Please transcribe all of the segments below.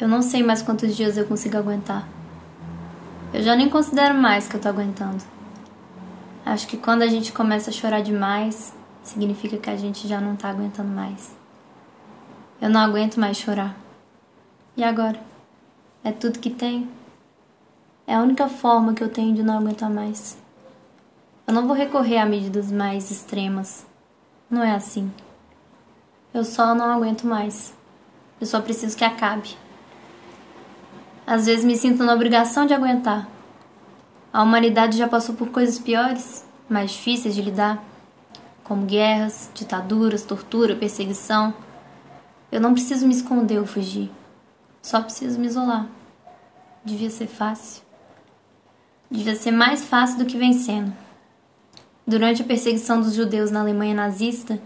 Eu não sei mais quantos dias eu consigo aguentar. Eu já nem considero mais que eu tô aguentando. Acho que quando a gente começa a chorar demais, significa que a gente já não tá aguentando mais. Eu não aguento mais chorar. E agora? É tudo que tenho? É a única forma que eu tenho de não aguentar mais. Eu não vou recorrer a medidas mais extremas. Não é assim. Eu só não aguento mais. Eu só preciso que acabe. Às vezes me sinto na obrigação de aguentar. A humanidade já passou por coisas piores, mais difíceis de lidar, como guerras, ditaduras, tortura, perseguição. Eu não preciso me esconder ou fugir. Só preciso me isolar. Devia ser fácil. Devia ser mais fácil do que vencendo. Durante a perseguição dos judeus na Alemanha nazista,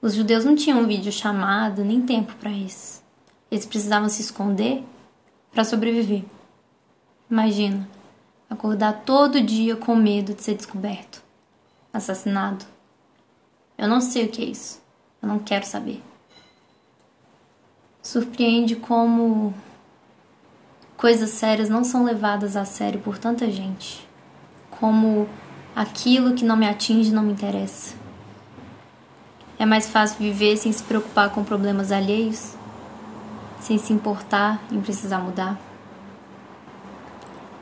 os judeus não tinham vídeo chamado nem tempo para isso. Eles precisavam se esconder para sobreviver. Imagina, acordar todo dia com medo de ser descoberto, assassinado. Eu não sei o que é isso. Eu não quero saber. Surpreende como coisas sérias não são levadas a sério por tanta gente. Como aquilo que não me atinge não me interessa. É mais fácil viver sem se preocupar com problemas alheios, sem se importar em precisar mudar.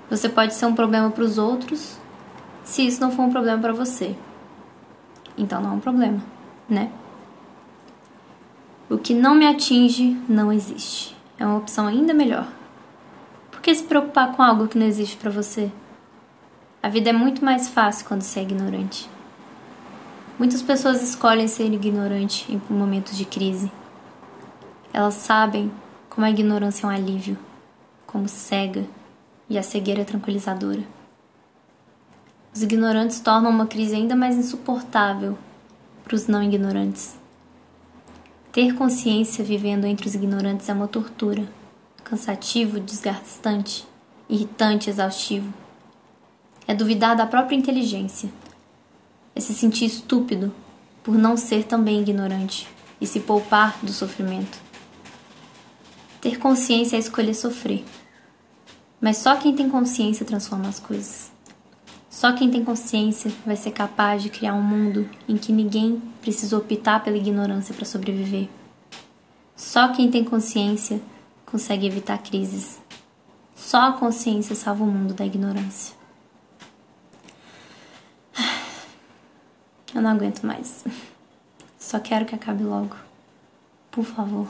Você pode ser um problema para os outros se isso não for um problema para você. Então não é um problema, né? O que não me atinge não existe. É uma opção ainda melhor. Por que se preocupar com algo que não existe para você? A vida é muito mais fácil quando você é ignorante. Muitas pessoas escolhem ser ignorante em momentos de crise. Elas sabem como a ignorância é um alívio, como cega e a cegueira é tranquilizadora. Os ignorantes tornam uma crise ainda mais insuportável para os não ignorantes. Ter consciência vivendo entre os ignorantes é uma tortura, cansativo, desgastante, irritante, exaustivo é duvidar da própria inteligência. É se sentir estúpido por não ser também ignorante e se poupar do sofrimento. Ter consciência é escolher sofrer. Mas só quem tem consciência transforma as coisas. Só quem tem consciência vai ser capaz de criar um mundo em que ninguém precisa optar pela ignorância para sobreviver. Só quem tem consciência consegue evitar crises. Só a consciência salva o mundo da ignorância. Eu não aguento mais. Só quero que acabe logo. Por favor.